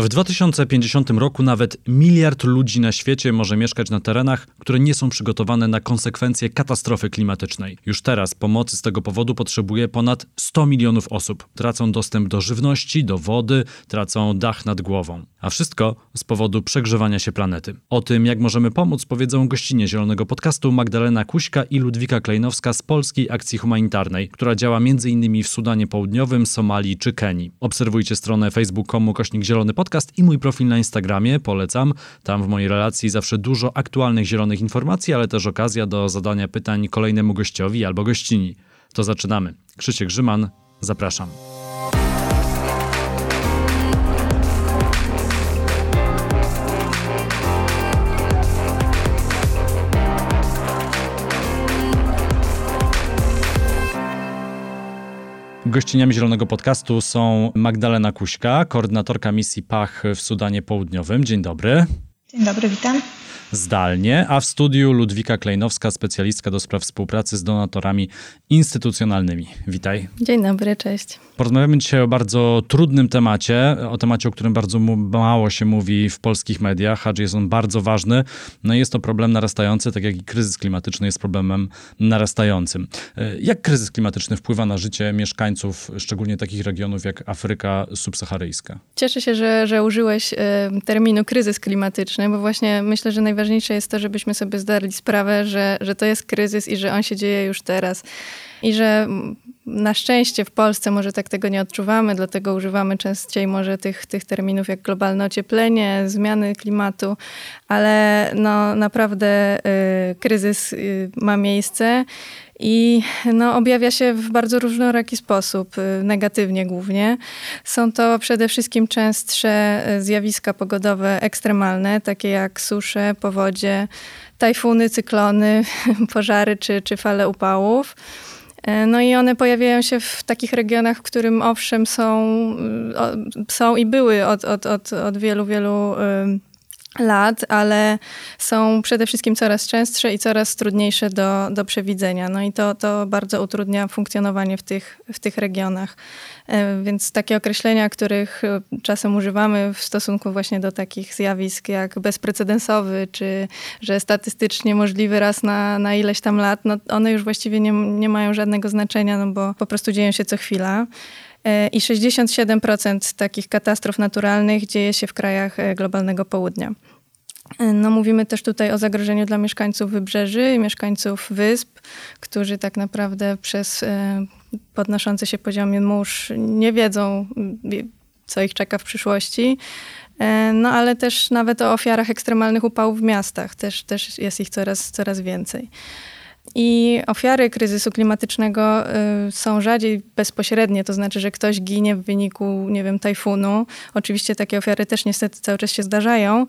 W 2050 roku nawet miliard ludzi na świecie może mieszkać na terenach, które nie są przygotowane na konsekwencje katastrofy klimatycznej. Już teraz pomocy z tego powodu potrzebuje ponad 100 milionów osób. Tracą dostęp do żywności, do wody, tracą dach nad głową. A wszystko z powodu przegrzewania się planety. O tym, jak możemy pomóc, powiedzą gościnie Zielonego Podcastu Magdalena Kuśka i Ludwika Klejnowska z Polskiej Akcji Humanitarnej, która działa m.in. w Sudanie Południowym, Somalii czy Kenii. Obserwujcie stronę facebook.com kośnik Zielony Podcast i mój profil na Instagramie, polecam. Tam w mojej relacji zawsze dużo aktualnych zielonych informacji, ale też okazja do zadania pytań kolejnemu gościowi albo gościni. To zaczynamy. Krzysiek Grzyman, zapraszam. Gościniami Zielonego Podcastu są Magdalena Kuśka, koordynatorka misji PACH w Sudanie Południowym. Dzień dobry. Dzień dobry, witam zdalnie, a w studiu Ludwika Klejnowska, specjalistka do spraw współpracy z donatorami instytucjonalnymi. Witaj. Dzień dobry, cześć. Porozmawiamy dzisiaj o bardzo trudnym temacie, o temacie, o którym bardzo mało się mówi w polskich mediach, a jest on bardzo ważny. No i jest to problem narastający, tak jak i kryzys klimatyczny jest problemem narastającym. E, jak kryzys klimatyczny wpływa na życie mieszkańców, szczególnie takich regionów jak Afryka subsaharyjska? Cieszę się, że, że użyłeś terminu kryzys klimatyczny, bo właśnie myślę, że najważniejsze jest to, żebyśmy sobie zdali sprawę, że, że to jest kryzys i że on się dzieje już teraz. I że na szczęście w Polsce może tak tego nie odczuwamy, dlatego używamy częściej może tych, tych terminów jak globalne ocieplenie, zmiany klimatu, ale no, naprawdę y, kryzys y, ma miejsce i no, objawia się w bardzo różnoraki sposób, y, negatywnie głównie. Są to przede wszystkim częstsze y, zjawiska pogodowe ekstremalne, takie jak susze, powodzie, tajfuny, cyklony, pożary czy, czy fale upałów. E, no i one pojawiają się w takich regionach, w którym owszem są, są i były od, od, od, od wielu, wielu lat, ale są przede wszystkim coraz częstsze i coraz trudniejsze do, do przewidzenia. No i to, to bardzo utrudnia funkcjonowanie w tych, w tych regionach. E, więc takie określenia, których e, czasem używamy w stosunku właśnie do takich zjawisk jak bezprecedensowy, czy że statystycznie możliwy raz na, na ileś tam lat, no one już właściwie nie, nie mają żadnego znaczenia, no bo po prostu dzieją się co chwila. E, I 67% takich katastrof naturalnych dzieje się w krajach globalnego południa. No, mówimy też tutaj o zagrożeniu dla mieszkańców wybrzeży i mieszkańców wysp, którzy tak naprawdę przez podnoszący się poziomie mórz nie wiedzą, co ich czeka w przyszłości. E, no ale też nawet o ofiarach ekstremalnych upałów w miastach też, też jest ich coraz, coraz więcej. I ofiary kryzysu klimatycznego y, są rzadziej bezpośrednie, to znaczy, że ktoś ginie w wyniku, nie wiem, tajfunu. Oczywiście takie ofiary też niestety cały czas się zdarzają,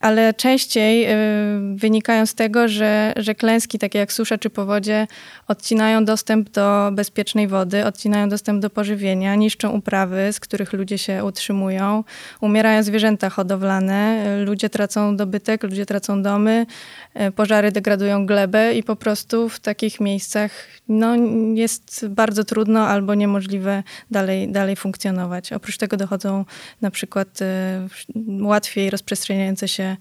ale częściej y, wynikają z tego, że, że klęski takie jak susza czy powodzie odcinają dostęp do bezpiecznej wody, odcinają dostęp do pożywienia, niszczą uprawy, z których ludzie się utrzymują, umierają zwierzęta hodowlane, ludzie tracą dobytek, ludzie tracą domy, y, pożary degradują glebę i po prostu w takich miejscach no, jest bardzo trudno albo niemożliwe dalej, dalej funkcjonować. Oprócz tego dochodzą na przykład e, łatwiej rozprzestrzeniające się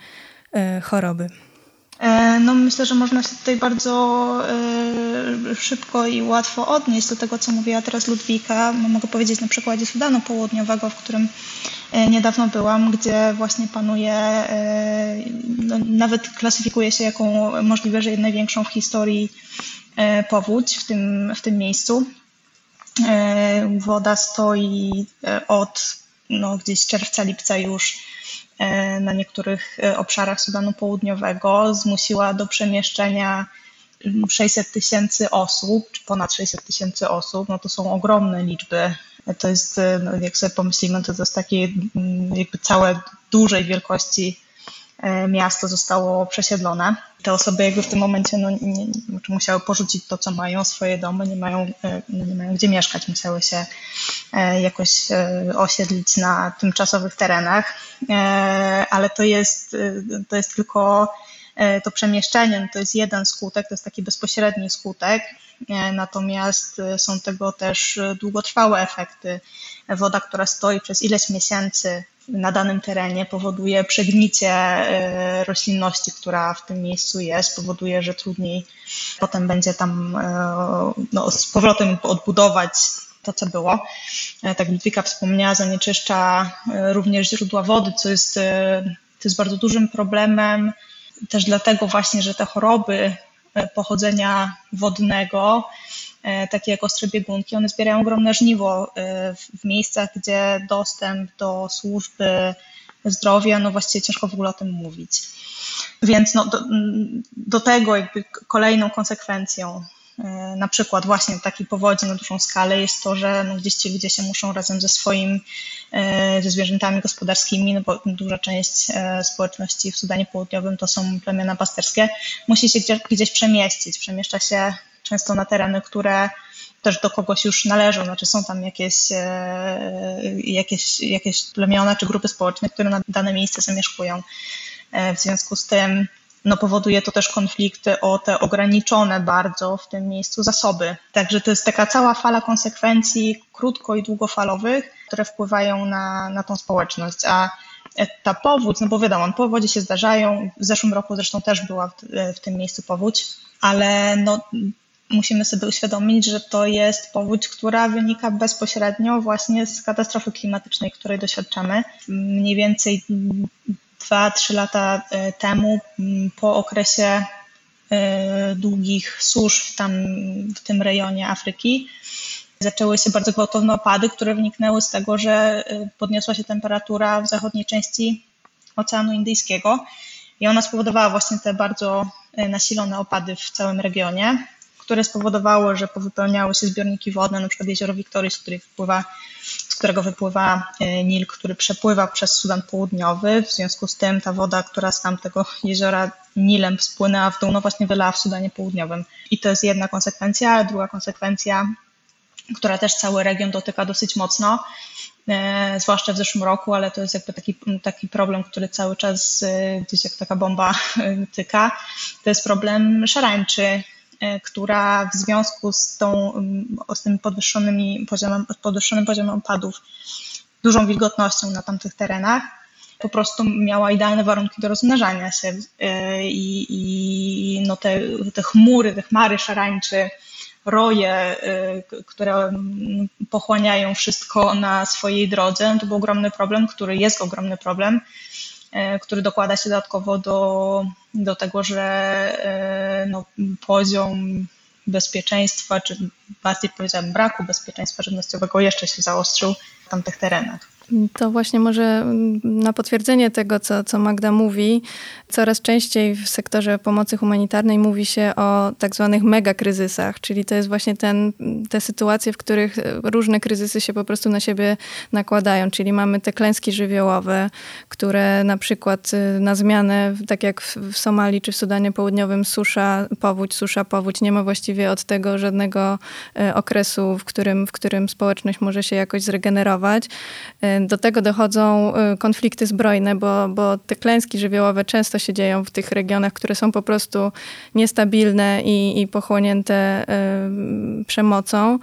e, choroby. E, no myślę, że można się tutaj bardzo szybko i łatwo odnieść do tego, co mówiła teraz Ludwika. No, mogę powiedzieć na przykładzie Sudanu Południowego, w którym niedawno byłam, gdzie właśnie panuje, no, nawet klasyfikuje się jako możliwe, że największą w historii powódź w tym, w tym miejscu. Woda stoi od no, gdzieś czerwca, lipca już E, na niektórych e, obszarach Sudanu Południowego zmusiła do przemieszczenia 600 tysięcy osób, czy ponad 600 tysięcy osób, no to są ogromne liczby. To jest, e, no jak sobie pomyślimy, to jest takie jakby całe dużej wielkości E, miasto zostało przesiedlone. Te osoby jakby w tym momencie no, nie, znaczy musiały porzucić to, co mają, swoje domy, nie mają, e, no, nie mają gdzie mieszkać, musiały się e, jakoś osiedlić na tymczasowych terenach, ale to jest, to jest tylko to przemieszczenie, no to jest jeden skutek, to jest taki bezpośredni skutek, natomiast są tego też długotrwałe efekty. Woda, która stoi przez ileś miesięcy na danym terenie powoduje przegnicie e, roślinności, która w tym miejscu jest, powoduje, że trudniej potem będzie tam no, z powrotem odbudować to, co było. Tak jak Ludwika wspomniała, zanieczyszcza również źródła wody, co jest, to jest bardzo dużym problemem. Też dlatego właśnie, że te choroby pochodzenia wodnego E, takie jak ostre biegunki, one zbierają ogromne żniwo e, w miejscach, gdzie dostęp do służby zdrowia, no właściwie ciężko w ogóle o tym mówić. Więc no, do, do tego jakby kolejną konsekwencją e, na przykład właśnie takiej powodzi na dużą skalę jest to, że no gdzieś ci ludzie się muszą razem ze swoim, ze zwierzętami gospodarskimi, no bo duża część społeczności w Sudanie Południowym to są plemiona pasterskie, musi się gdzieś, gdzieś przemieścić. Przemieszcza się często na tereny, które też do kogoś już należą, znaczy są tam jakieś, e, jakieś, jakieś plemiona czy grupy społeczne, które na dane miejsce zamieszkują. E, w związku z tym no, powoduje to też konflikty o te ograniczone bardzo w tym miejscu zasoby. Także to jest taka cała fala konsekwencji krótko i długofalowych, które wpływają na, na tą społeczność. A ta powódź, no bo wiadomo, powodzie się zdarzają, w zeszłym roku zresztą też była w, w tym miejscu powódź, ale no, musimy sobie uświadomić, że to jest powódź, która wynika bezpośrednio właśnie z katastrofy klimatycznej, której doświadczamy. Mniej więcej 2-3 lata e, temu, po okresie e, długich susz tam w tym rejonie Afryki, zaczęły się bardzo gwałtowne opady, które wyniknęły z tego, że e, podniosła się temperatura w zachodniej części Oceanu Indyjskiego i ona spowodowała właśnie te bardzo nasilone opady w całym regionie które spowodowało, że powypełniały się zbiorniki wodne, na przykład jezioro Wiktorii, z, z którego wypływa e, Nil, który przepływa przez Sudan Południowy. W związku z tym ta woda, która z tamtego jeziora Nilem spłynęła w dół, no właśnie wylała w Sudanie Południowym. I to jest jedna konsekwencja, druga konsekwencja, która też cały region dotyka dosyć mocno, e, zwłaszcza w zeszłym roku, ale to jest jakby taki, taki problem, który cały czas e, gdzieś jak taka bomba tyka. To jest problem szarańczy, która w związku z, tą, mm, z tym podwyższonymi poziomem, podwyższonym poziomem opadów, dużą wilgotnością na tamtych terenach, po prostu miała idealne warunki do rozmnażania się e, i, i no te, te chmury, te chmary szarańczy, roje, e, które mm, pochłaniają wszystko na swojej drodze, to był ogromny problem, który jest ogromny problem, E, który dokłada się dodatkowo do, do tego, że e, no, poziom bezpieczeństwa, czy bardziej powiedziałabym braku bezpieczeństwa żywnościowego jeszcze się zaostrzył w tamtych terenach. To właśnie może mm, na potwierdzenie tego, co, co Magda mówi, coraz częściej w sektorze pomocy humanitarnej mówi się o tak zwanych megakryzysach, czyli to jest właśnie ten, te sytuacje, w których różne kryzysy się po prostu na siebie nakładają, czyli mamy te klęski żywiołowe, które na przykład y, na zmianę, tak jak w Somalii czy w Sudanie Południowym, susza, powódź, susza, powódź, nie ma właściwie od tego żadnego y, okresu, w którym, w którym społeczność może się jakoś zregenerować do tego dochodzą y, konflikty zbrojne, bo, bo te klęski żywiołowe często się dzieją w tych regionach, które są po prostu niestabilne i, i pochłonięte y, przemocą.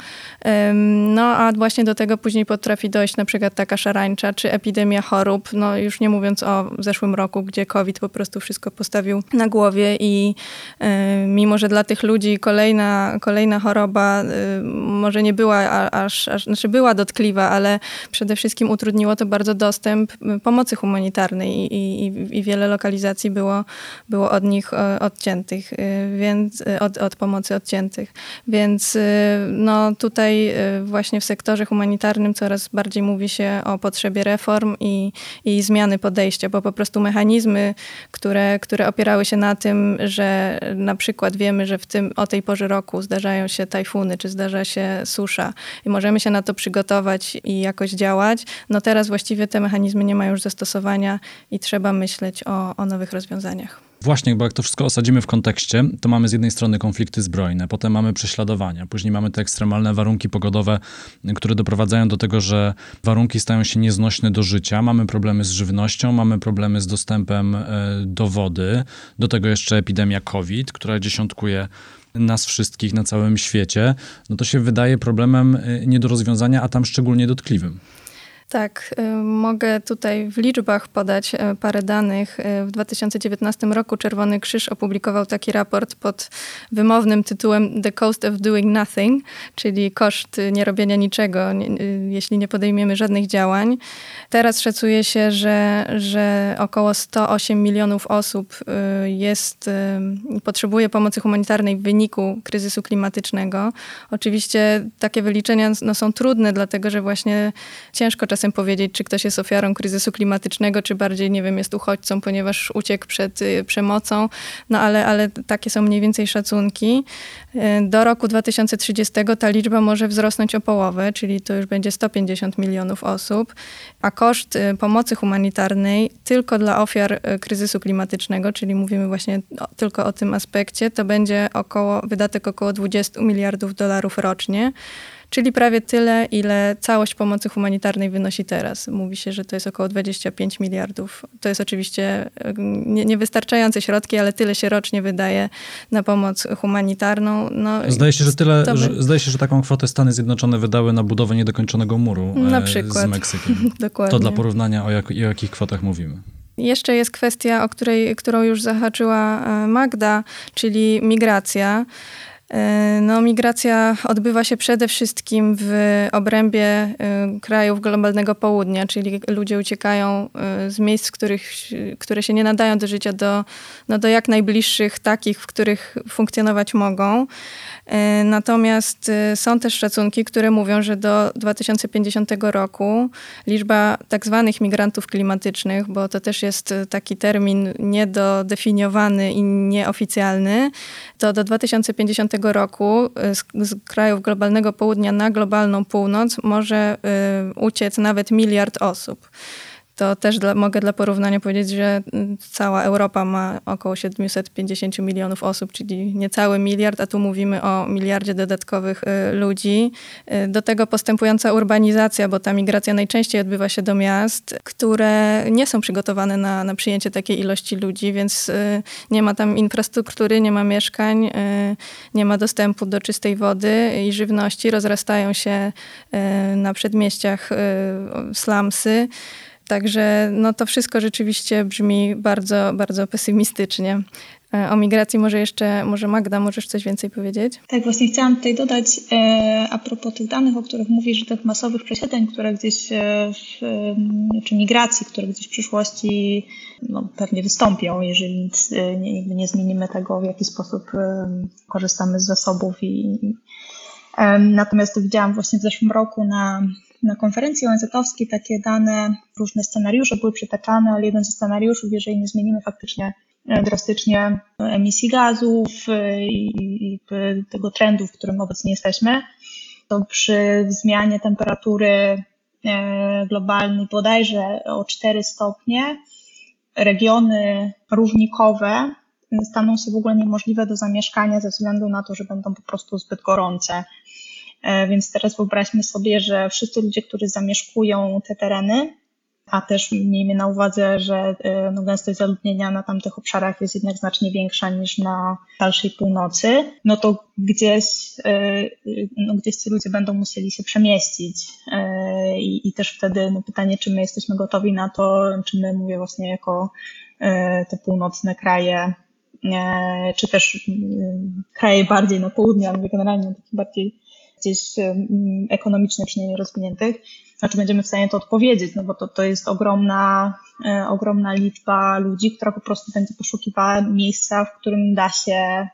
no a właśnie do tego później potrafi dojść na przykład taka szarańcza czy epidemia chorób, no już nie mówiąc o zeszłym roku, gdzie COVID po prostu wszystko postawił na głowie i y, mimo, że dla tych ludzi kolejna, kolejna choroba może nie była aż, aż, znaczy była dotkliwa, ale przede wszystkim utrudniła utrudniło to bardzo dostęp pomocy humanitarnej i, i, i wiele lokalizacji było, było od nich e, odciętych, y, więc y, od, od pomocy odciętych. Więc no, tutaj właśnie w sektorze humanitarnym coraz bardziej mówi się o potrzebie reform i, i zmiany podejścia, bo po prostu mechanizmy, które, które opierały się na tym, że na przykład wiemy, że w tym, o tej porze roku zdarzają się tajfuny, czy zdarza się susza i możemy się na to przygotować i jakoś działać, no teraz właściwie te mechanizmy nie mają już zastosowania i trzeba myśleć o, o nowych rozwiązaniach. Właśnie, bo jak to wszystko osadzimy w kontekście, to mamy z jednej strony konflikty zbrojne, potem mamy prześladowania, później mamy te ekstremalne warunki pogodowe, które doprowadzają do tego, że warunki stają się nieznośne do życia, mamy problemy z żywnością, mamy problemy z dostępem e, do wody, do tego jeszcze epidemia COVID, która dziesiątkuje nas wszystkich na całym świecie, no to się wydaje problemem e, nie do rozwiązania, a tam szczególnie dotkliwym. Tak, y, mogę tutaj w liczbach podać y, parę danych. Y, w 2019 roku Czerwony Krzyż opublikował taki raport pod wymownym tytułem The Cost of Doing Nothing, czyli koszt nierobienia niczego, jeśli nie podejmiemy żadnych działań. Teraz szacuje się, że, że około 108 milionów osób jest, potrzebuje pomocy humanitarnej w wyniku kryzysu klimatycznego. Oczywiście takie wyliczenia no, są trudne, dlatego że właśnie ciężko czasem powiedzieć, czy ktoś jest ofiarą kryzysu klimatycznego, czy bardziej, nie wiem, jest uchodźcą, ponieważ uciekł przed y, przemocą, no ale, ale takie są mniej więcej szacunki. Y, do roku 2030 ta liczba może wzrosnąć o połowę, czyli to już będzie 150 milionów osób, a koszt y, pomocy humanitarnej tylko dla ofiar kryzysu klimatycznego, czyli mówimy właśnie tylko o tym aspekcie, to będzie około, wydatek około 20 miliardów dolarów rocznie czyli prawie tyle, ile całość pomocy humanitarnej wynosi teraz. Mówi się, że to jest około 25 miliardów. To jest oczywiście niewystarczające środki, ale tyle się rocznie wydaje na pomoc humanitarną. No, zdaje, się, że tyle, by... że, zdaje się, że taką kwotę Stany Zjednoczone wydały na budowę niedokończonego muru na przykład. z Meksykiem. Dokładnie. To dla porównania o, jak, o jakich kwotach mówimy. Jeszcze jest kwestia, o której, którą już zahaczyła e, Magda, czyli migracja. E, no, migracja odbywa się przede wszystkim w obrębie e, krajów globalnego południa, czyli ludzie uciekają e, z miejsc, których, które się nie nadają do życia, do, no, do jak najbliższych takich, w których funkcjonować mogą. E, natomiast e, są też szacunki, które mówią, że do 2050 roku liczba tak zwanych migrantów klimatycznych, bo to też jest e, taki termin niedodefiniowany i nieoficjalny, to do 2050 roku z, z krajów globalnego południa na globalną północ może uciec nawet miliard osób to też dla, mogę dla porównania powiedzieć, że mm, cała Europa ma około 750 milionów osób, czyli niecały miliard, a tu mówimy o miliardzie dodatkowych y, ludzi. Y, do tego postępująca urbanizacja, bo ta migracja najczęściej odbywa się do miast, które nie są przygotowane na, na przyjęcie takiej ilości ludzi, więc y, nie ma tam infrastruktury, nie ma mieszkań, nie ma dostępu do czystej wody i żywności. Rozrastają się na przedmieściach slumsy. Także no to wszystko rzeczywiście brzmi bardzo, bardzo pesymistycznie. E, o migracji może jeszcze, może Magda, możesz coś więcej powiedzieć? Tak, właśnie chciałam tutaj dodać e, a propos tych danych, o których mówisz, że tych masowych przesiedleń, które gdzieś, e, w, czy migracji, które gdzieś w przyszłości no, pewnie wystąpią, jeżeli nic, nie, nie zmienimy tego, w jaki sposób korzystamy z zasobów i, Natomiast widziałam właśnie w zeszłym roku na na konferencji ONZ-owskiej takie dane, różne scenariusze były przytaczane, ale jeden ze scenariuszów, jeżeli nie zmienimy faktycznie e, drastycznie emisji gazów e, i, tego trendu, w którym obecnie jesteśmy, to przy zmianie temperatury e, globalnej bodajże o 4 stopnie regiony równikowe staną się w ogóle niemożliwe do zamieszkania ze względu na to, że będą po prostu zbyt gorące. E, więc teraz wyobraźmy sobie, że wszyscy ludzie, którzy zamieszkują te tereny, a też miejmy na uwadze, że e, no, gęstość zaludnienia na tamtych obszarach jest jednak znacznie większa niż na dalszej północy, no to gdzieś, e, no, gdzieś ci ludzie będą musieli się przemieścić. I, i też wtedy no, pytanie, czy my jesteśmy gotowi na to, czy my, mówię właśnie jako te północne kraje, czy też kraje bardziej na południe, ale generalnie takie bardziej gdzieś ekonomicznie przynajmniej rozwiniętych, znaczy będziemy w stanie to odpowiedzieć, no bo to, to jest ogromna, e, ogromna liczba ludzi, która po prostu będzie poszukiwała miejsca, w którym da się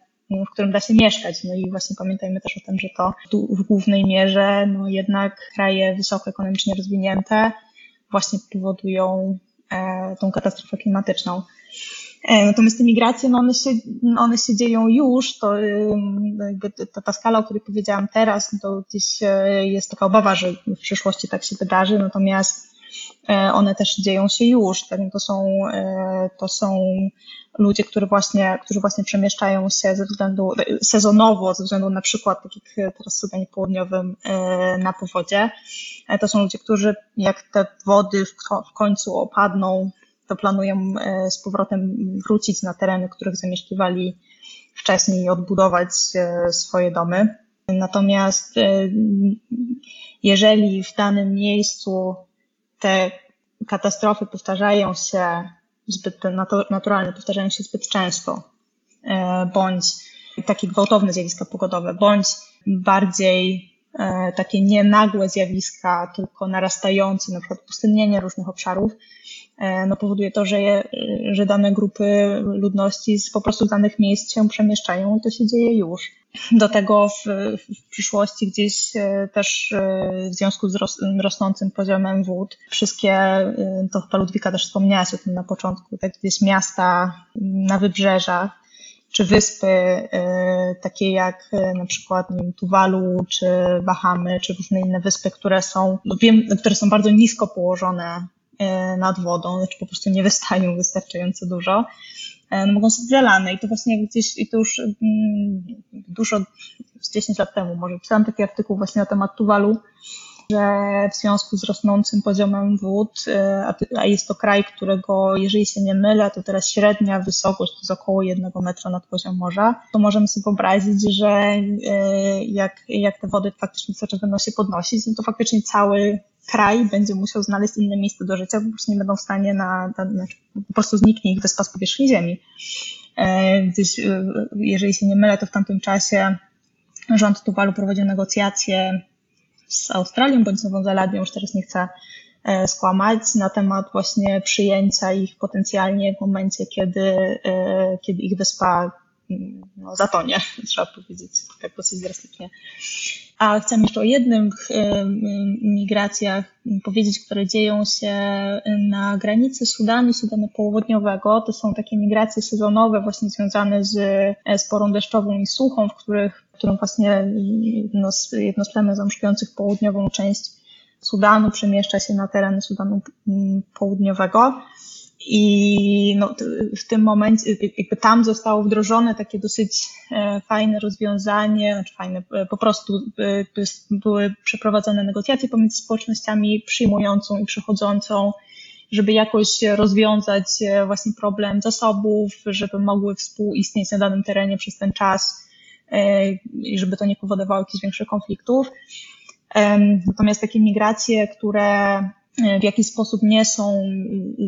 w którym da się mieszkać. No i właśnie pamiętajmy też o tym, że to w głównej mierze no jednak kraje wysoko ekonomicznie rozwinięte właśnie powodują e, tą katastrofę klimatyczną. E, natomiast te migracje, no one, się, one się dzieją już, to jakby ta, ta skala, o której powiedziałam teraz, no to gdzieś e, jest taka obawa, że w przyszłości tak się wydarzy, natomiast e, one też dzieją się już. Tak? To, są, to są ludzie, którzy właśnie, którzy właśnie przemieszczają się ze względu, sezonowo, ze względu na przykład, tak jak teraz w Sudanie Południowym, na powodzie. To są ludzie, którzy jak te wody w końcu opadną, to planują e, z powrotem wrócić na tereny, których zamieszkiwali wcześniej i odbudować e, swoje domy. Natomiast e, jeżeli w danym miejscu te katastrofy powtarzają się zbyt naturalne, powtarzają się zbyt często, bądź takie gwałtowne zjawiska pogodowe, bądź bardziej takie nie nagłe zjawiska, tylko narastające, na przykład pustynnienie różnych obszarów, e, no powoduje to, że, je, że dane grupy ludności z po prostu danych miejsc się przemieszczają i to się dzieje już. Do tego w, w przyszłości gdzieś e, też w związku z ros, rosnącym poziomem wód, wszystkie, to chyba Ludwika też wspomniałaś o tym na początku, tak gdzieś miasta na wybrzeżach, czy wyspy y, takie jak y, na przykład nie wiem, Tuwalu, czy Bahamy, czy różne inne wyspy, które są, no wiem, które są bardzo nisko położone y, nad wodą, znaczy po prostu nie wystają wystarczająco dużo, no mogą być zalane. I to właśnie gdzieś, i to już mm, dużo, z 10 lat temu może pisałam taki artykuł właśnie na temat Tuwalu, że w związku z rosnącym poziomem wód, e, a jest to kraj, którego, jeżeli się nie mylę, to teraz średnia wysokość to jest około jednego metra nad poziom morza, to możemy sobie wyobrazić, że e, jak, jak te wody faktycznie cały czas będą się podnosić, no to faktycznie cały kraj będzie musiał znaleźć inne miejsce do życia, bo po prostu nie będą w stanie na, na, na po prostu zniknie ich wyspa z powierzchni ziemi. E, gdzieś, jeżeli się nie mylę, to w tamtym czasie rząd Tuwalu prowadził negocjacje z Australią bądź Nową Zelandią, już teraz nie chcę e, skłamać, na temat właśnie przyjęcia ich potencjalnie w momencie, kiedy, e, kiedy ich wyspa mm, no, zatonie, trzeba powiedzieć tak dosyć drastycznie. A chcę jeszcze o jednych e, migracjach powiedzieć, które dzieją się na granicy Sudanu i Sudanu Południowego. To są takie migracje sezonowe, właśnie związane z, z porą deszczową i suchą, w których którą właśnie jedno z, jedno z plemion zamieszkujących południową część Sudanu przemieszcza się na tereny Sudanu Południowego. I no, w tym momencie, jakby tam zostało wdrożone takie dosyć e, fajne rozwiązanie, znaczy fajne, e, po prostu e, były przeprowadzone negocjacje pomiędzy społecznościami przyjmującą i przychodzącą, żeby jakoś rozwiązać właśnie problem zasobów, żeby mogły współistnieć na danym terenie przez ten czas i żeby to nie powodowało jakichś większych konfliktów. Natomiast takie migracje, które e, w jakiś sposób nie są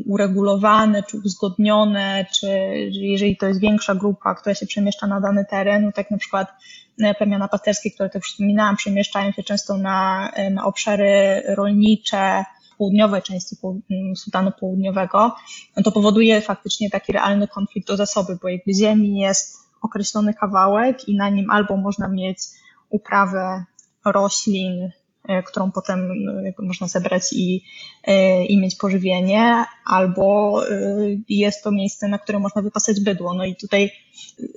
uregulowane czy uzgodnione, czy jeżeli to jest większa grupa, która się przemieszcza na dany teren, no tak na przykład e, plemiona pasterskie, które też wspominałam, przemieszczają się często na, na obszary rolnicze, południowej części Sudanu Południowego, no to powoduje faktycznie taki realny konflikt o zasoby, bo jakby ziemi jest określony kawałek i na nim albo można mieć uprawę roślin, którą potem e, można zebrać i, e, i mieć pożywienie, albo jest to miejsce, na które można wypasać bydło. No i tutaj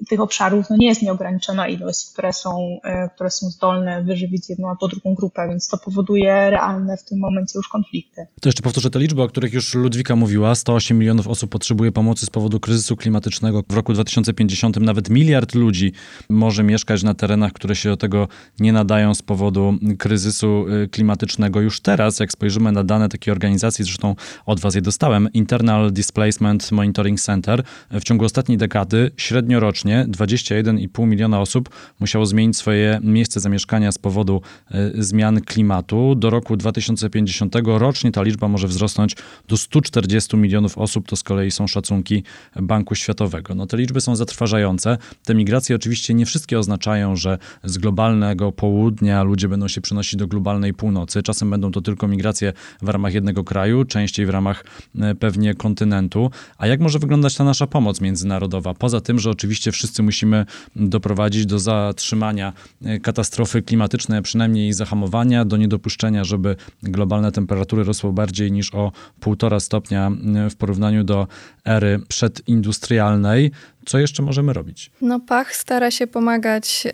tych obszarów no nie jest nieograniczona ilość, które są, e, które są zdolne wyżywić jedną albo drugą grupę, więc to powoduje realne w tym momencie już konflikty. To jeszcze powtórzę te liczby, o których już Ludwika mówiła. 108 milionów osób potrzebuje pomocy z powodu kryzysu klimatycznego. W roku 2050 nawet miliard ludzi może mieszkać na terenach, które się do tego nie nadają z powodu kryzysu e, klimatycznego. Już teraz, jak spojrzymy na dane takiej organizacji, zresztą od was je dostałem, Internal Displacement Monitoring Center, w ciągu ostatniej dekady średnio rocznie 21,5 miliona osób musiało zmienić swoje miejsce zamieszkania z powodu e, zmian klimatu. Do roku 2050 rocznie ta liczba może wzrosnąć do 140 milionów osób. To z kolei są szacunki Banku Światowego. No te liczby są zatrważające. Te migracje oczywiście nie wszystkie oznaczają, że z globalnego południa ludzie będą się przenosić do globalnej północy. Czasem będą to tylko migracje w ramach jednego kraju, częściej w ramach e, pewnie kontynentu. A jak może wyglądać ta nasza pomoc międzynarodowa? Poza tym, że oczywiście wszyscy musimy doprowadzić do zatrzymania e, katastrofy klimatycznej, przynajmniej zahamowania, do niedopuszczenia, żeby globalne temperatury rosły bardziej niż o 1,5 stopnia e, w porównaniu do ery przedindustrialnej. Co jeszcze możemy robić? No, Pach stara się pomagać y,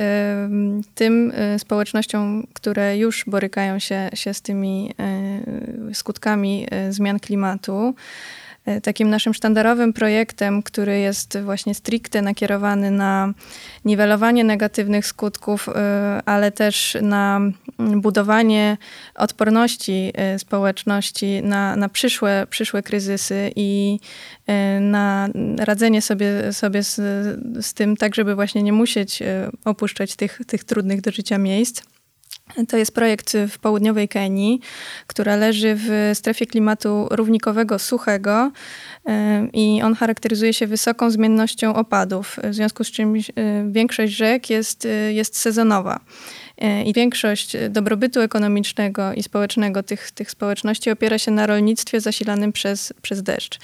tym y, społecznościom, które już borykają się, się z tymi y, skutkami zmian klimatu. E, takim naszym sztandarowym projektem, który jest właśnie stricte nakierowany na niwelowanie negatywnych skutków, e, ale też na budowanie odporności e, społeczności na, na przyszłe, przyszłe kryzysy i na radzenie sobie, sobie z, z tym, tak żeby właśnie nie musieć opuszczać tych, tych trudnych do życia miejsc To jest projekt w południowej Kenii, która leży w strefie klimatu równikowego, suchego i on charakteryzuje się wysoką zmiennością opadów, w związku z czym większość rzek jest, jest sezonowa. I większość dobrobytu ekonomicznego i społecznego tych, tych społeczności opiera się na rolnictwie zasilanym przez, przez deszcz.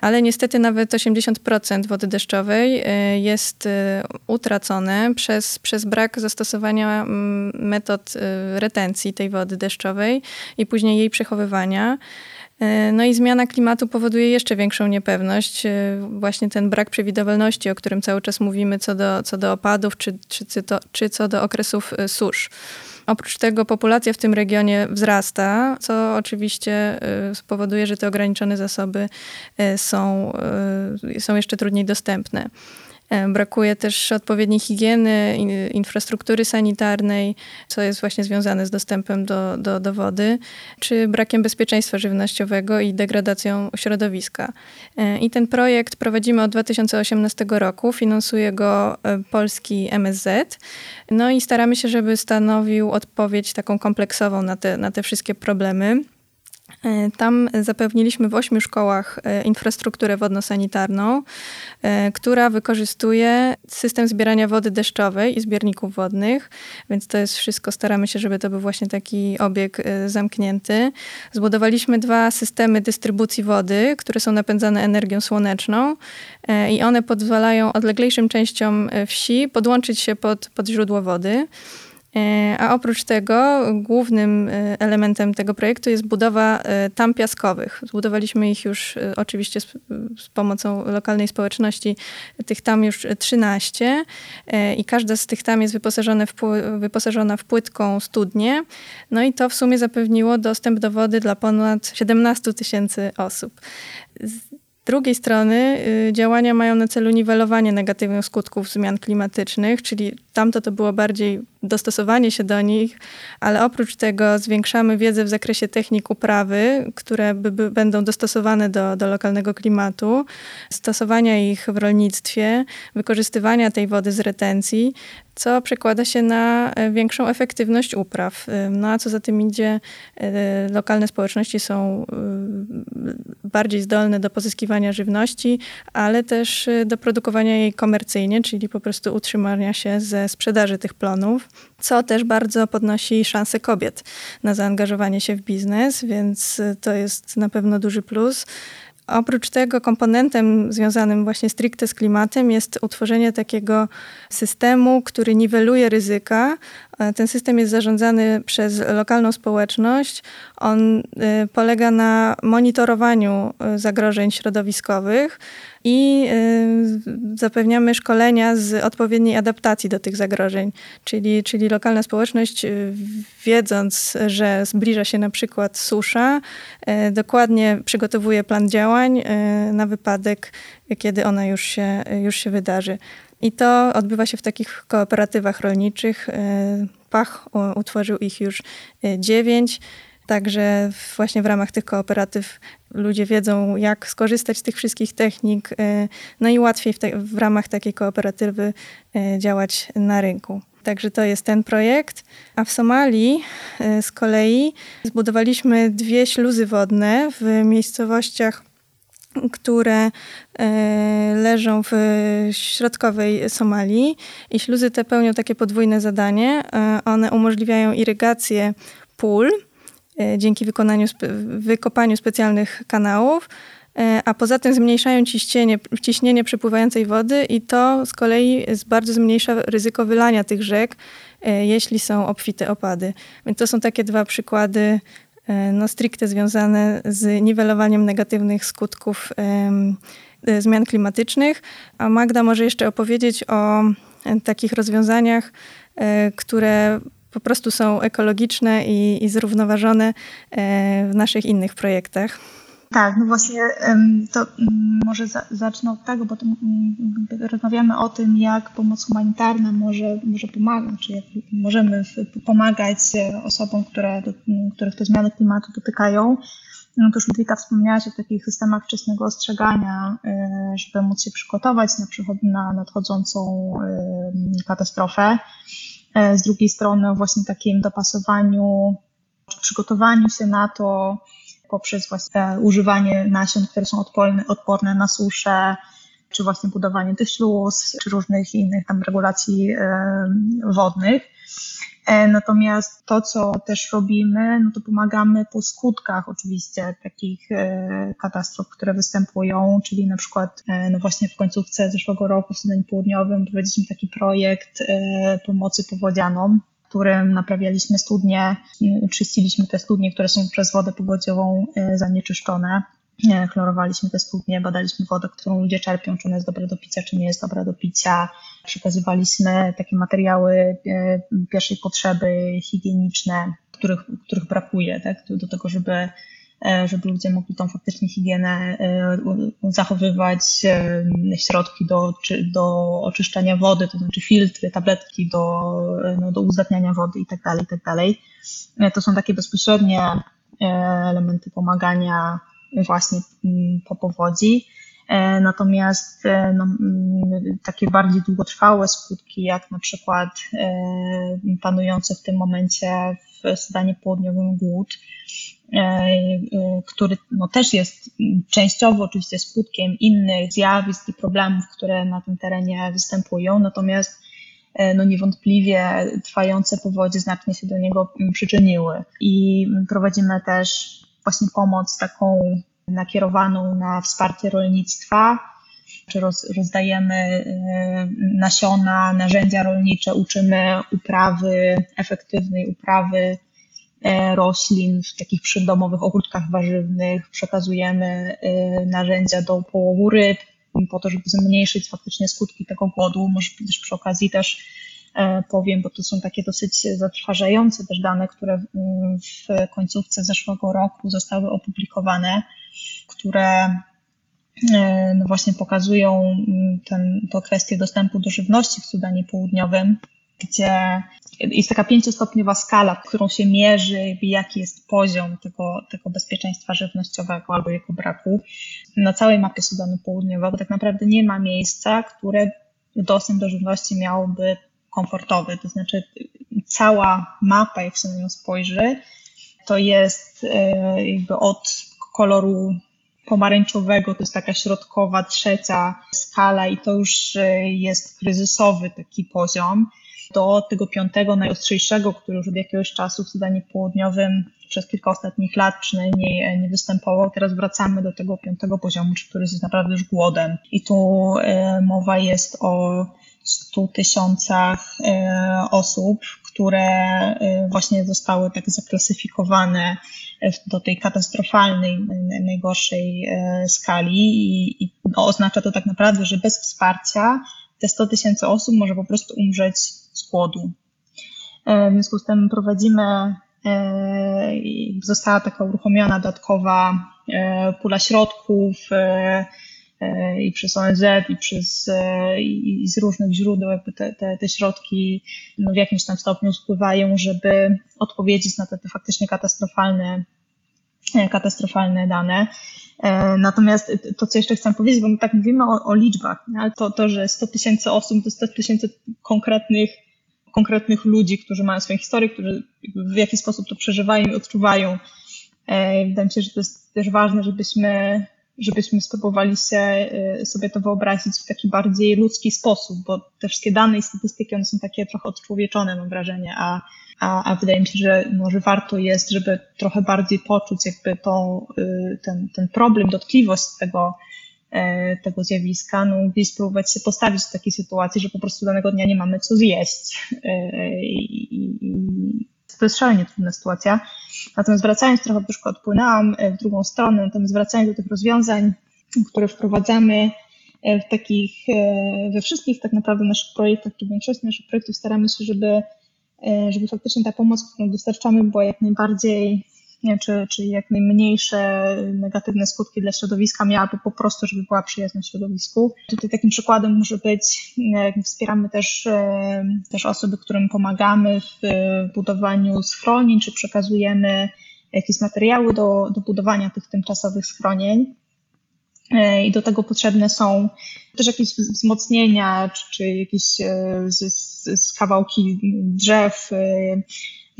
Ale niestety nawet 80% wody deszczowej y, jest utracone przez, przez brak zastosowania mm, metod retencji tej wody deszczowej i później jej przechowywania. No i zmiana klimatu powoduje jeszcze większą niepewność. Właśnie ten brak przewidywalności, o którym cały czas mówimy, co do, co do opadów, czy, czy, czy, to, czy co do okresów susz. Oprócz tego populacja w tym regionie wzrasta, co oczywiście spowoduje, że te ograniczone zasoby są, są jeszcze trudniej dostępne. E, brakuje też odpowiedniej higieny, infrastruktury sanitarnej, co jest właśnie związane z dostępem do, do, do wody, czy brakiem bezpieczeństwa żywnościowego i degradacją środowiska. E, I ten projekt prowadzimy od 2018 roku, finansuje go e, polski MSZ. No i staramy się, żeby stanowił odpowiedź taką kompleksową na te, na te wszystkie problemy. E, tam zapewniliśmy w ośmiu szkołach e, infrastrukturę wodno-sanitarną, e, która wykorzystuje system zbierania wody deszczowej i zbiorników wodnych, więc to jest wszystko, staramy się, żeby to był właśnie taki obieg zamknięty. Zbudowaliśmy dwa systemy dystrybucji wody, które są napędzane energią słoneczną i one pozwalają odleglejszym częściom wsi podłączyć się pod, pod źródło wody. E, a oprócz tego głównym e, elementem tego projektu jest budowa e, tam piaskowych. Zbudowaliśmy ich już oczywiście z, z, pomocą lokalnej społeczności, tych tam już 13 i każda z tych tam jest wyposażona w, wyposażona w płytką studnię. No i to w sumie zapewniło dostęp do wody dla ponad 17 tysięcy osób drugiej strony y, działania mają na celu niwelowanie negatywnych skutków zmian klimatycznych, czyli tamto to było bardziej dostosowanie się do nich, ale oprócz tego zwiększamy wiedzę w zakresie technik uprawy, które by, by, będą dostosowane do, do lokalnego klimatu, stosowania ich w rolnictwie, wykorzystywania tej wody z retencji, co przekłada się na e, większą efektywność upraw. E, no a co za tym idzie, e, lokalne społeczności są bardziej zdolne do pozyskiwania żywności, ale też do produkowania jej komercyjnie, czyli po prostu utrzymania się ze sprzedaży tych plonów, co też bardzo podnosi szanse kobiet na zaangażowanie się w biznes, więc to jest na pewno duży plus. Oprócz tego komponentem związanym właśnie stricte z klimatem jest utworzenie takiego systemu, który niweluje ryzyka. E, ten system jest zarządzany przez lokalną społeczność. On y, polega na monitorowaniu y, zagrożeń środowiskowych i zapewniamy szkolenia z odpowiedniej adaptacji do tych zagrożeń. Czyli, czyli lokalna społeczność, wiedząc, że zbliża się na przykład susza, dokładnie przygotowuje plan działań na wypadek, kiedy ona już się, już się wydarzy. I to odbywa się w takich kooperatywach rolniczych. Pach utworzył ich już dziewięć. Także właśnie w ramach tych kooperatyw ludzie wiedzą, jak skorzystać z tych wszystkich technik, e, no i łatwiej w, te, w ramach takiej kooperatywy e, działać na rynku. Także to jest ten projekt. A w Somalii e, z kolei zbudowaliśmy dwie śluzy wodne w miejscowościach, które leżą w środkowej Somalii. I śluzy te pełnią takie podwójne zadanie. One umożliwiają irygację pól E, dzięki wykonaniu, wykopaniu specjalnych kanałów, e, a poza tym zmniejszają ciśnienie, ciśnienie przepływającej wody i to z kolei bardzo zmniejsza ryzyko wylania tych rzek, e, jeśli są obfite opady. Więc to są takie dwa przykłady no, stricte związane z niwelowaniem negatywnych skutków zmian klimatycznych. A Magda może jeszcze opowiedzieć o takich rozwiązaniach, które po prostu są ekologiczne i, i zrównoważone e, w naszych innych projektach. Tak, no właśnie to może zacznę od tego, bo to rozmawiamy o tym, jak pomoc humanitarna może, może pomagać, czy jak możemy pomagać e, osobom, które, których te zmiany klimatu dotykają. No to już Ludwika wspomniałaś o takich systemach wczesnego ostrzegania, e, żeby móc się przygotować na, na nadchodzącą katastrofę. z drugiej strony właśnie takim dopasowaniu przygotowaniu się na to poprzez właśnie używanie nasion, które są odporne, odporne na suszę, czy właśnie budowanie tych śluz, czy różnych innych tam regulacji wodnych. E, natomiast to, co też robimy, no to pomagamy po skutkach oczywiście takich e, katastrof, które występują, czyli na przykład e, no właśnie w końcówce zeszłego roku w Sudanie Południowym prowadziliśmy taki projekt pomocy powodzianom, którym naprawialiśmy studnie, czyściliśmy te studnie, które są przez wodę powodziową zanieczyszczone chlorowaliśmy te studnie, badaliśmy wodę, którą ludzie czerpią, czy ona jest dobra do picia, czy nie jest dobra do picia. Przekazywaliśmy takie materiały e, pierwszej potrzeby higieniczne, których, których brakuje tak, do tego, żeby e, żeby ludzie mogli tą faktycznie higienę e, zachowywać, środki do, do oczyszczania wody, to znaczy filtry, tabletki do, no, do uzdatniania wody itd., tak itd. Tak to są takie bezpośrednie elementy pomagania właśnie mm, po powodzi. E, natomiast e, no, takie bardziej długotrwałe skutki, jak na przykład e, panujący w tym momencie w Sudanie Południowym głód, który no, też jest częściowo oczywiście skutkiem innych zjawisk i problemów, które na tym terenie występują, natomiast no niewątpliwie trwające powodzie znacznie się do niego przyczyniły. I prowadzimy też właśnie pomoc taką nakierowaną na wsparcie rolnictwa, czy roz, rozdajemy y, nasiona, narzędzia rolnicze, uczymy uprawy, efektywnej uprawy e, roślin w takich przydomowych ogródkach warzywnych, przekazujemy y, narzędzia do połowu ryb, po to, żeby zmniejszyć faktycznie skutki tego głodu. Może też przy okazji też powiem, bo to są takie dosyć zatrważające też dane, które w końcówce zeszłego roku zostały opublikowane, które e, no właśnie pokazują ten, to kwestię dostępu do żywności w Sudanie Południowym, gdzie jest taka pięciostopniowa skala, którą się mierzy, jaki jest poziom tego, tego bezpieczeństwa żywnościowego albo jego braku. Na całej mapie Sudanu Południowego tak naprawdę nie ma miejsca, które dostęp do żywności miałoby komfortowy, to znaczy cała mapa, jak się na nią spojrzy, to jest e, jakby od koloru pomarańczowego, to jest taka środkowa, trzecia skala i to już e, jest kryzysowy taki poziom, do tego piątego, najostrzejszego, który już od jakiegoś czasu w Sudanie Południowym przez kilka ostatnich lat przynajmniej e, nie występował. Teraz wracamy do tego piątego poziomu, który jest naprawdę już głodem. I tu mowa jest o 100 tysiącach e, osób, które e, właśnie zostały tak zaklasyfikowane do tej katastrofalnej, najgorszej e, skali i, i no, oznacza to tak naprawdę, że bez wsparcia te 100 tysięcy osób może po prostu umrzeć z głodu. W związku z tym prowadzimy, została taka uruchomiona dodatkowa pula środków, E, i przez ONZ, i, przez, e, i z różnych źródeł jakby te, te, te środki no w jakimś tam stopniu spływają, żeby odpowiedzieć na te, te faktycznie katastrofalne, e, katastrofalne dane. Natomiast to, co jeszcze chcę powiedzieć, bo my tak mówimy o, o liczbach, ale to, to, że 100 tysięcy osób to 100 tysięcy konkretnych, konkretnych ludzi, którzy mają swoją historię, którzy w jakiś sposób to przeżywają i odczuwają. Wydaje mi się, że to jest też ważne, żebyśmy żebyśmy spróbowali się, y, sobie to wyobrazić w taki bardziej ludzki sposób, bo te wszystkie dane i statystyki, one są takie trochę odczłowieczone, mam wrażenie, a, a, a wydaje mi się, że może warto jest, żeby trochę bardziej poczuć jakby to, y, ten, ten problem, dotkliwość tego, tego zjawiska, no gdzieś spróbować się postawić w takiej sytuacji, że po prostu danego dnia nie mamy co zjeść. I, i, to jest szalenie trudna sytuacja. Natomiast wracając, trochę troszkę odpłynęłam e, w drugą stronę, natomiast wracając do tych rozwiązań, które wprowadzamy e, w takich, e, we wszystkich tak naprawdę naszych projektach, czy w większości naszych projektów staramy się, żeby, żeby faktycznie ta pomoc, którą dostarczamy, była jak najbardziej nie, czy, czy jak najmniejsze negatywne skutki dla środowiska miała, albo po prostu, żeby była przyjazna środowisku. Tutaj takim przykładem może być, wspieramy też, e, też osoby, którym pomagamy w budowaniu schronień, czy przekazujemy jakieś materiały do, do budowania tych tymczasowych schronień. E, I do tego potrzebne są też jakieś wzmocnienia, czy, czy jakieś e, z, z kawałki drzew,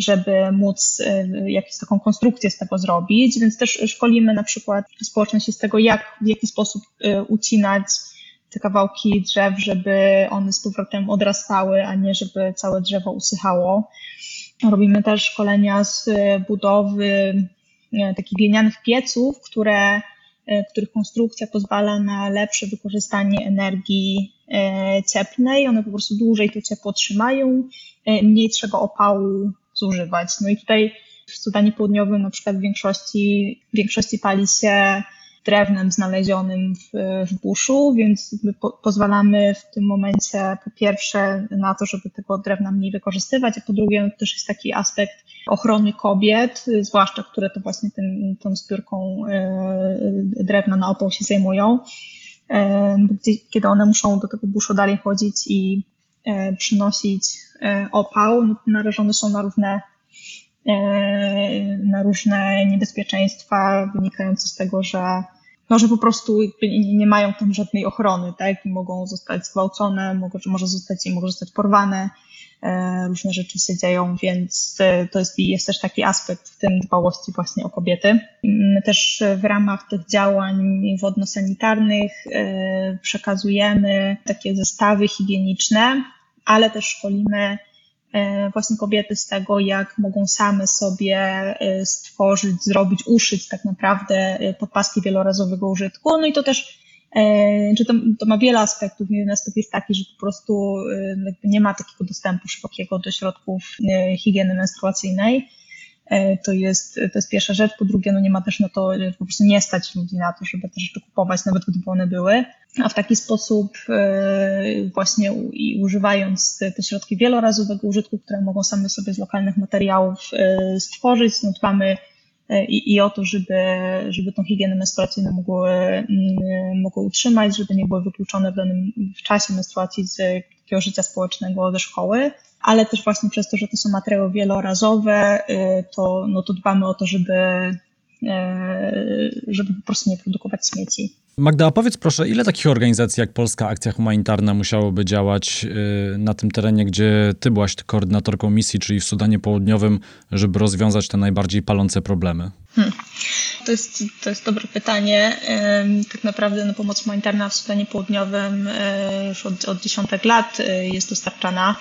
żeby móc jakąś taką konstrukcję z tego zrobić, więc też szkolimy na przykład społeczność z tego, jak, w jaki sposób ucinać te kawałki drzew, żeby one z powrotem odrastały, a nie żeby całe drzewo usychało. Robimy też szkolenia z budowy takich glinianych pieców, które, których konstrukcja pozwala na lepsze wykorzystanie energii cieplnej. One po prostu dłużej to ciepło trzymają, mniej trzeba opału zużywać. No i tutaj w Sudanie Południowym na przykład w większości, w większości pali się drewnem znalezionym w, w buszu, więc po, pozwalamy w tym momencie po pierwsze na to, żeby tego drewna mniej wykorzystywać, a po drugie no, też jest taki aspekt ochrony kobiet, zwłaszcza które to właśnie tym, tą zbiórką e, drewna na opał się zajmują, e, kiedy one muszą do tego buszu dalej chodzić i e, przynosić opał, no, narażone są na różne na różne niebezpieczeństwa wynikające z tego, że, no, że po prostu nie mają tam żadnej ochrony, tak? I mogą zostać zgwałcone, mogą, może zostać, mogą zostać porwane, e, różne rzeczy się dzieją, więc e, to jest, jest też taki aspekt w tym dbałości właśnie o kobiety. My też w ramach tych działań wodno-sanitarnych e, przekazujemy takie zestawy higieniczne, ale też szkolimy E, właśnie kobiety z tego, jak mogą same sobie e, stworzyć, zrobić, uszyć tak naprawdę e, podpaski wielorazowego użytku. No i to też, czy to, to ma wiele aspektów. Jeden aspekt jest taki, że po prostu nie ma takiego dostępu szybkiego do środków higieny menstruacyjnej. To jest, to jest pierwsza rzecz. Po drugie, no nie ma też na to, po prostu nie stać ludzi na to, żeby te rzeczy kupować, nawet gdyby one były a w taki sposób e, właśnie używając te, środki wielorazowego użytku, które mogą same sobie z lokalnych materiałów e, stworzyć, no dbamy e, i, i o to, żeby, żeby tą higienę menstruacyjną mogły, mogły utrzymać, żeby nie były wykluczone w danym w czasie menstruacji z takiego życia społecznego ze szkoły, ale też właśnie przez to, że to są materiały wielorazowe, to, no to dbamy o to, żeby, żeby po prostu nie produkować śmieci. Magda, powiedz proszę, ile takich organizacji jak Polska Akcja Humanitarna musiałoby działać y, na tym terenie, gdzie ty byłaś koordynatorką misji, czyli w Sudanie Południowym, żeby rozwiązać te najbardziej palące problemy? Hmm. To, jest, to jest dobre pytanie. Tak naprawdę no, pomoc humanitarna w Sudanie Południowym y, już od, od dziesiątek lat y, jest dostarczana.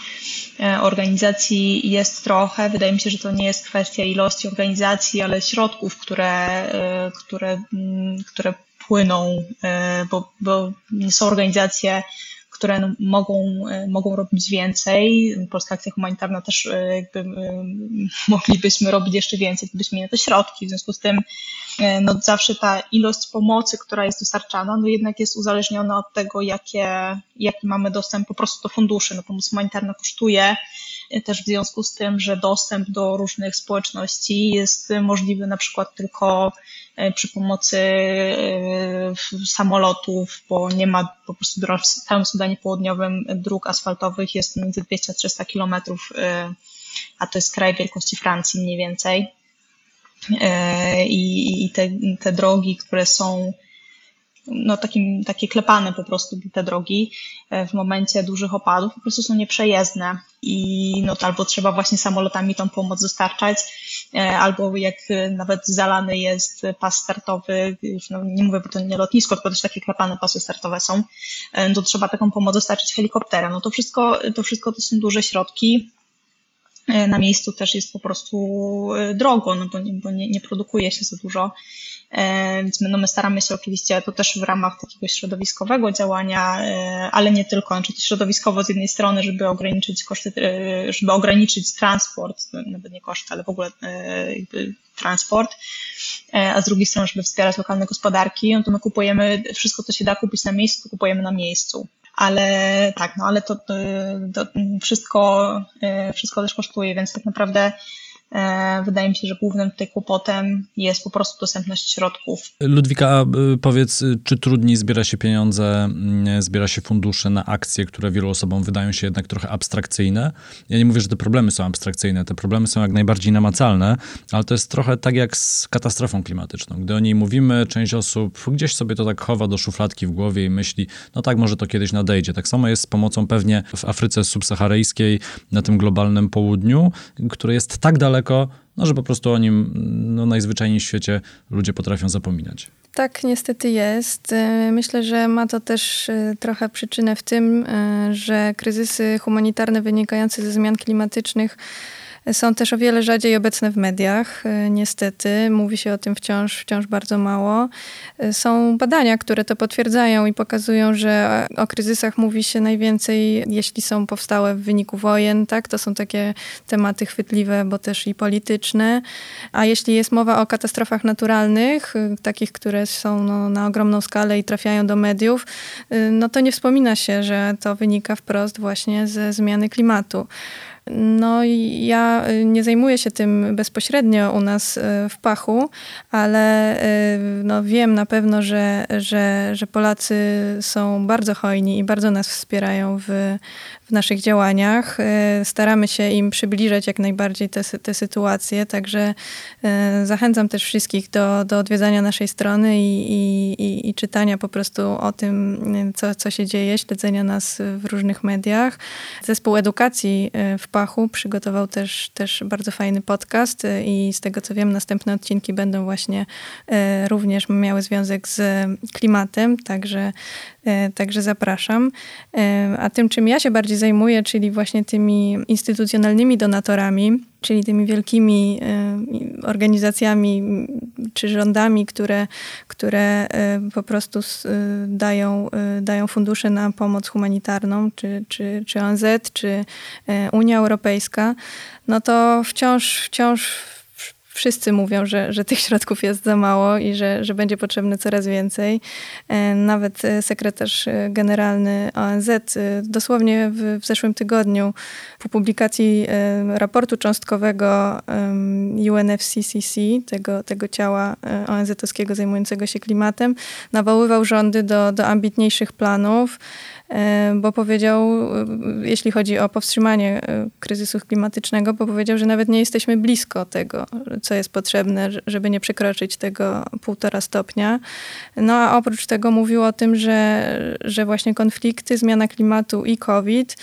Organizacji jest trochę. Wydaje mi się, że to nie jest kwestia ilości organizacji, ale środków, które, które, które płyną, e, bo, bo są organizacje, które no, mogą, e, mogą robić więcej. Polska Akcja Humanitarna też e, jakby moglibyśmy robić jeszcze więcej, gdybyśmy mieli te środki. W związku z tym no, zawsze ta ilość pomocy, która jest dostarczana, no jednak jest uzależniona od tego, jakie, jaki mamy dostęp po prostu do funduszy. No, pomoc humanitarna kosztuje, też w związku z tym, że dostęp do różnych społeczności jest możliwy na przykład tylko e, przy pomocy e, samolotów, bo nie ma po prostu w całym Sudanie Południowym dróg asfaltowych, jest między 200 a 300 kilometrów, e, a to jest kraj wielkości Francji mniej więcej. I te, te drogi, które są no, takim, takie klepane po prostu te drogi e, w momencie dużych opadów po prostu są nieprzejezdne i no, albo trzeba właśnie samolotami tą pomoc dostarczać, e, albo jak nawet zalany jest pas startowy, no, nie mówię, bo to nie lotnisko, tylko też takie klepane pasy startowe są, e, to trzeba taką pomoc dostarczyć helikopterem. No to wszystko, to wszystko to są duże środki, na miejscu też jest po prostu drogo, no bo, nie, bo nie, nie produkuje się za dużo. E, więc my, no my staramy się oczywiście, to też w ramach takiego środowiskowego działania, e, ale nie tylko, czyli środowiskowo z jednej strony, żeby ograniczyć koszty, e, żeby ograniczyć transport, nawet nie koszty, ale w ogóle transport, a z drugiej strony, żeby wspierać lokalne gospodarki, no to my kupujemy, wszystko co się da kupić na miejscu, to kupujemy na miejscu ale tak, no ale to, to, wszystko, wszystko też kosztuje, więc tak naprawdę E, wydaje mi się, że głównym tutaj kłopotem jest po prostu dostępność środków. Ludwika, powiedz, czy trudniej zbiera się pieniądze, mm, zbiera się fundusze na akcje, które wielu osobom wydają się jednak trochę abstrakcyjne? Ja nie mówię, że te problemy są abstrakcyjne, te problemy są jak najbardziej namacalne, ale to jest trochę tak jak z katastrofą klimatyczną. Gdy o niej mówimy, część osób gdzieś sobie to tak chowa do szufladki w głowie i myśli, no tak, może to kiedyś nadejdzie. Tak samo jest z pomocą pewnie w Afryce subsaharyjskiej, na tym globalnym południu, które jest tak daleko, no, że po prostu o nim no, najzwyczajniej w świecie ludzie potrafią zapominać. Tak, niestety jest. E, myślę, że ma to też e, trochę przyczynę w tym, e, że kryzysy humanitarne wynikające ze zmian klimatycznych są też o wiele rzadziej obecne w mediach, e, niestety. Mówi się o tym wciąż, wciąż bardzo mało. E, są badania, które to potwierdzają i pokazują, że o kryzysach mówi się najwięcej, jeśli są powstałe w wyniku wojen, tak? To są takie tematy chwytliwe, bo też i polityczne. A jeśli jest mowa o katastrofach naturalnych, e, takich, które są no, na ogromną skalę i trafiają do mediów, no to nie wspomina się, że to wynika wprost właśnie ze zmiany klimatu. No ja y, nie zajmuję się tym bezpośrednio u nas y, w Pachu, ale y, no wiem na pewno, że, że, że Polacy są bardzo hojni i bardzo nas wspierają w, w naszych działaniach. Staramy się im przybliżać jak najbardziej te, te sytuacje, także zachęcam też wszystkich do, do odwiedzania naszej strony i, i, i czytania po prostu o tym, co, co się dzieje, śledzenia nas w różnych mediach. Zespół edukacji w Pachu przygotował też, też bardzo fajny podcast i z tego co wiem, następne odcinki będą właśnie również miały związek z klimatem, także, także zapraszam. A tym, czym ja się bardziej zajmuję, czyli właśnie tymi instytucjonalnymi donatorami, czyli tymi wielkimi organizacjami czy rządami, które, które po prostu dają, dają fundusze na pomoc humanitarną, czy, czy, czy ONZ, czy Unia Europejska, no to wciąż, wciąż wszyscy mówią, że, że tych środków jest za mało i że, że będzie potrzebne coraz więcej. E, nawet e, sekretarz e, generalny ONZ dosłownie w, w zeszłym tygodniu po publikacji raportu cząstkowego UNFCCC, tego, tego ciała ONZ-owskiego zajmującego się klimatem, nawoływał rządy do, do ambitniejszych planów. E, bo powiedział, e, jeśli chodzi o powstrzymanie e, kryzysu klimatycznego, bo powiedział, że nawet nie jesteśmy blisko tego, co jest potrzebne, żeby nie przekroczyć tego półtora stopnia. No a oprócz tego mówił o tym, że, że właśnie konflikty, zmiana klimatu i COVID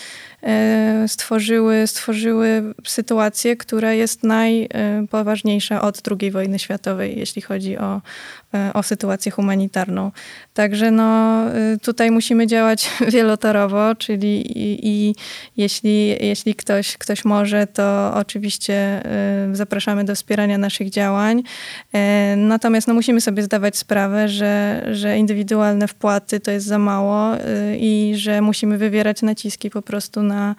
stworzyły, stworzyły sytuację, która jest najpoważniejsza od II wojny światowej, jeśli chodzi o, o sytuację humanitarną. Także no, tutaj musimy działać wielotorowo, czyli i, i jeśli, jeśli ktoś, ktoś może, to oczywiście zapraszamy do wspierania naszych działań. Natomiast no, musimy sobie zdawać sprawę, że, że indywidualne wpłaty to jest za mało i że musimy wywierać naciski po prostu na,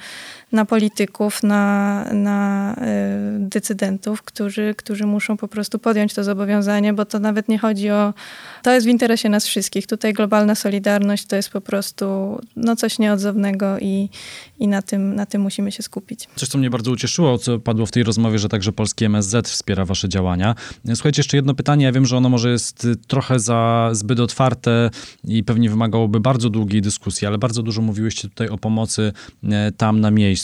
na polityków, na, na decydentów, którzy, którzy muszą po prostu podjąć to zobowiązanie, bo to nawet nie chodzi o. To jest w interesie nas wszystkich. Tutaj globalna solidarność to jest po prostu no, coś nieodzownego i, i na, tym, na tym musimy się skupić. Coś, co mnie bardzo ucieszyło, co padło w tej rozmowie, że także polski MSZ wspiera wasze działania. Słuchajcie, jeszcze jedno pytanie. Ja wiem, że ono może jest trochę za zbyt otwarte i pewnie wymagałoby bardzo długiej dyskusji, ale bardzo dużo mówiłyście tutaj o pomocy e, tam na miejscu,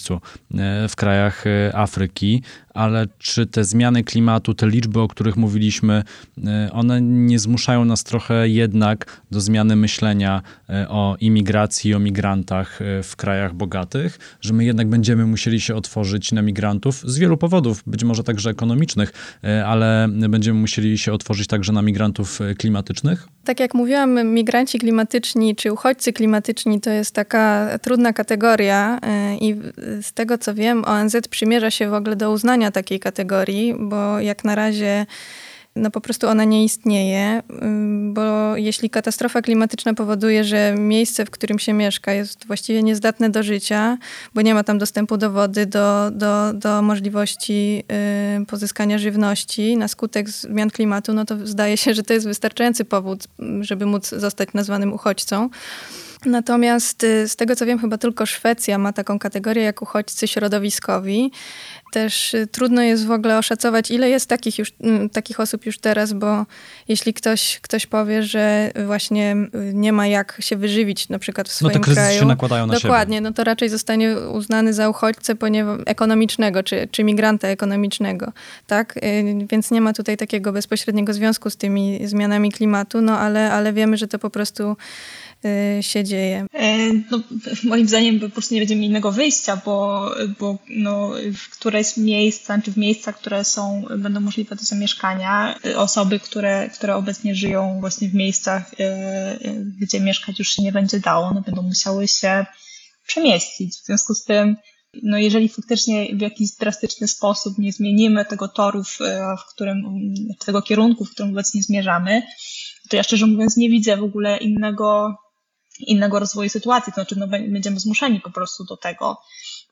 e, w krajach e, Afryki ale czy te zmiany klimatu, te liczby, o których mówiliśmy, e, one nie zmuszają nas trochę jednak do zmiany myślenia e, o imigracji, o migrantach e, w krajach bogatych, że my jednak będziemy musieli się otworzyć na migrantów z wielu powodów, być może także ekonomicznych, ale będziemy musieli się otworzyć także na migrantów klimatycznych? Tak jak mówiłam, migranci klimatyczni czy uchodźcy klimatyczni to jest taka trudna kategoria i z tego co wiem, ONZ przymierza się w ogóle do uznania takiej kategorii, bo jak na razie no po prostu ona nie istnieje, bo jeśli katastrofa klimatyczna powoduje, że miejsce, w którym się mieszka jest właściwie niezdatne do życia, bo nie ma tam dostępu do wody, do, do, do możliwości pozyskania żywności na skutek zmian klimatu, no to zdaje się, że to jest wystarczający powód, żeby móc zostać nazwanym uchodźcą. Natomiast y, z tego co wiem, chyba tylko Szwecja ma taką kategorię jak uchodźcy środowiskowi. Też y, trudno jest w ogóle oszacować, ile jest takich, już, y, takich osób już teraz, bo jeśli ktoś, ktoś powie, że właśnie nie ma jak się wyżywić na przykład w swoim no kraju. się nakładają na Dokładnie, siebie. no to raczej zostanie uznany za uchodźcę ponieważ, ekonomicznego, czy, czy migranta ekonomicznego. Tak? Więc nie ma tutaj takiego bezpośredniego związku z tymi zmianami klimatu, no ale, ale wiemy, że to po prostu Y, się dzieje? E, no, moim zdaniem po prostu nie będziemy mieli innego wyjścia, bo, bo no, w któreś miejsca, czy w miejsca, które są, będą możliwe do zamieszkania, osoby, które, które obecnie żyją właśnie w miejscach, e, gdzie mieszkać już się nie będzie dało, no, będą musiały się przemieścić. W związku z tym no jeżeli faktycznie w jakiś drastyczny sposób nie zmienimy tego toru, w którym, tego kierunku, w którym obecnie zmierzamy, to ja szczerze mówiąc nie widzę w ogóle innego innego rozwoju sytuacji, to znaczy no, będziemy zmuszeni po prostu do tego.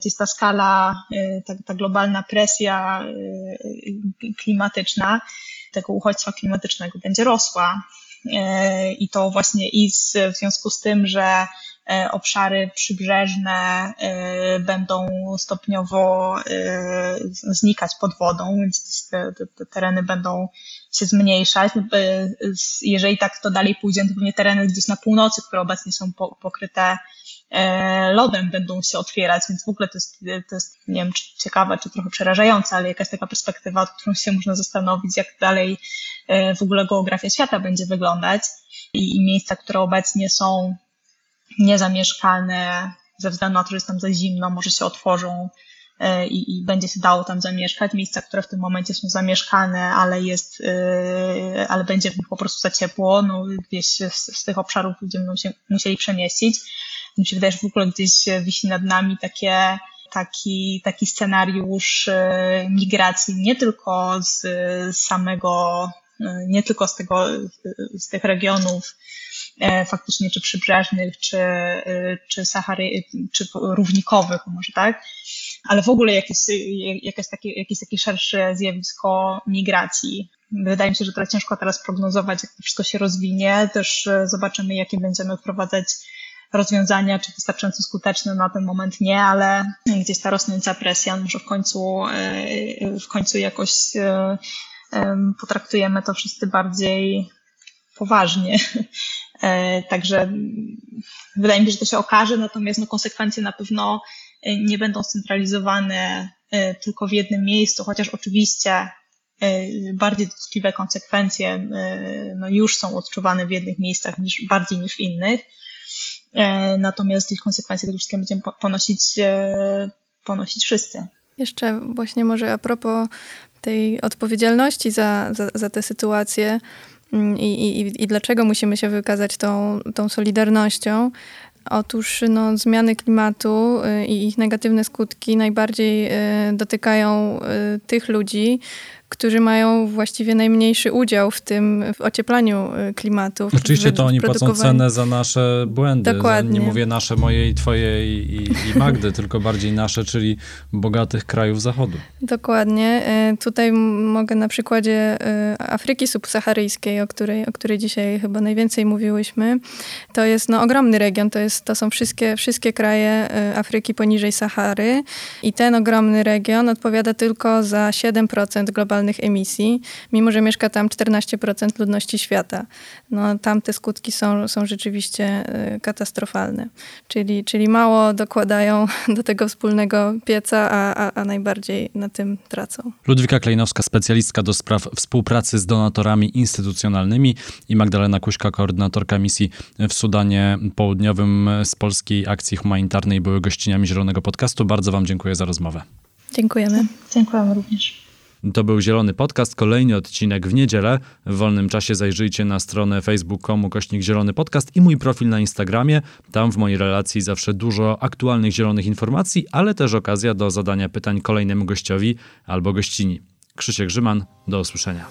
Jest ta skala, y, ta, ta globalna presja y, klimatyczna, tego uchodźstwa klimatycznego będzie rosła. Y, I to właśnie i z, w związku z tym, że obszary przybrzeżne będą stopniowo znikać pod wodą, więc te, te tereny będą się zmniejszać. Jeżeli tak to dalej pójdzie, to pewnie tereny gdzieś na północy, które obecnie są pokryte e, lodem, będą się otwierać, więc w ogóle to jest, to jest nie wiem, czy ciekawe, czy trochę przerażające, ale jakaś taka perspektywa, którą się można zastanowić, jak dalej e, w ogóle geografia świata będzie wyglądać i, i miejsca, które obecnie są niezamieszkane ze względu na to, że jest tam za zimno, może się otworzą E, i, i będzie się dało tam zamieszkać. Miejsca, które w tym momencie są zamieszkane, ale jest, e, ale będzie w nich po prostu za ciepło, no gdzieś z, z tych obszarów ludzie będą się musieli przemieścić. Mi się wydaje, że w ogóle gdzieś wisi nad nami takie taki, taki scenariusz e, migracji nie tylko z samego, nie tylko z tego, z tych regionów faktycznie czy przybrzeżnych, czy, czy Sahary, czy równikowych może, tak? ale w ogóle jakieś, jakieś, takie, jakieś takie szersze zjawisko migracji. Wydaje mi się, że trochę ciężko teraz prognozować, jak to wszystko się rozwinie. Też e, zobaczymy, jakie będziemy wprowadzać rozwiązania, czy wystarczająco skuteczne na ten moment nie, ale gdzieś ta rosnąca presja, może w końcu, e, w końcu jakoś e, potraktujemy to wszyscy bardziej poważnie. Także wydaje mi się, że to się okaże, natomiast no, konsekwencje na pewno nie będą scentralizowane e, tylko w jednym miejscu, chociaż oczywiście e, bardziej dotkliwe konsekwencje e, no, już są odczuwane w jednych miejscach niż, bardziej niż w innych. Natomiast konsekwencje tego wszystkiego będziemy ponosić, ponosić wszyscy. Jeszcze właśnie może a propos tej odpowiedzialności za, za, za tę sytuację mm, i, i, i dlaczego musimy się wykazać tą, tą solidarnością, Otóż no, zmiany klimatu y, i ich negatywne skutki najbardziej y, dotykają y, tych ludzi, którzy mają właściwie najmniejszy udział w tym, w ocieplaniu y, klimatu. Oczywiście to oni płacą cenę za nasze błędy. Dokładnie. nie mówię nasze, moje i twoje i, i, i Magdy, tylko bardziej nasze, czyli bogatych krajów Zachodu. Dokładnie. Y, tutaj mogę na przykładzie y, Afryki subsaharyjskiej, o której, o której dzisiaj chyba najwięcej mówiłyśmy. To jest no, ogromny region, to, jest, to są wszystkie, wszystkie kraje Afryki poniżej Sahary i ten ogromny region odpowiada tylko za 7% globalnego globalnych emisji, mimo że mieszka tam 14% ludności świata. No, tam te skutki są, są rzeczywiście y, katastrofalne. Czyli, czyli mało dokładają do tego wspólnego pieca, a, a, a najbardziej na tym tracą. Ludwika Klejnowska, specjalistka do spraw współpracy z donatorami instytucjonalnymi i Magdalena Kuśka, koordynatorka misji w Sudanie Południowym z Polskiej Akcji Humanitarnej były gościniami Zielonego Podcastu. Bardzo Wam dziękuję za rozmowę. Dziękujemy. Dziękujemy również. To był Zielony Podcast, kolejny odcinek w niedzielę. W wolnym czasie zajrzyjcie na stronę facebook.com kośnik Zielony Podcast i mój profil na Instagramie. Tam w mojej relacji zawsze dużo aktualnych zielonych informacji, ale też okazja do zadania pytań kolejnemu gościowi albo gościni. Krzysiek Grzyman, do usłyszenia.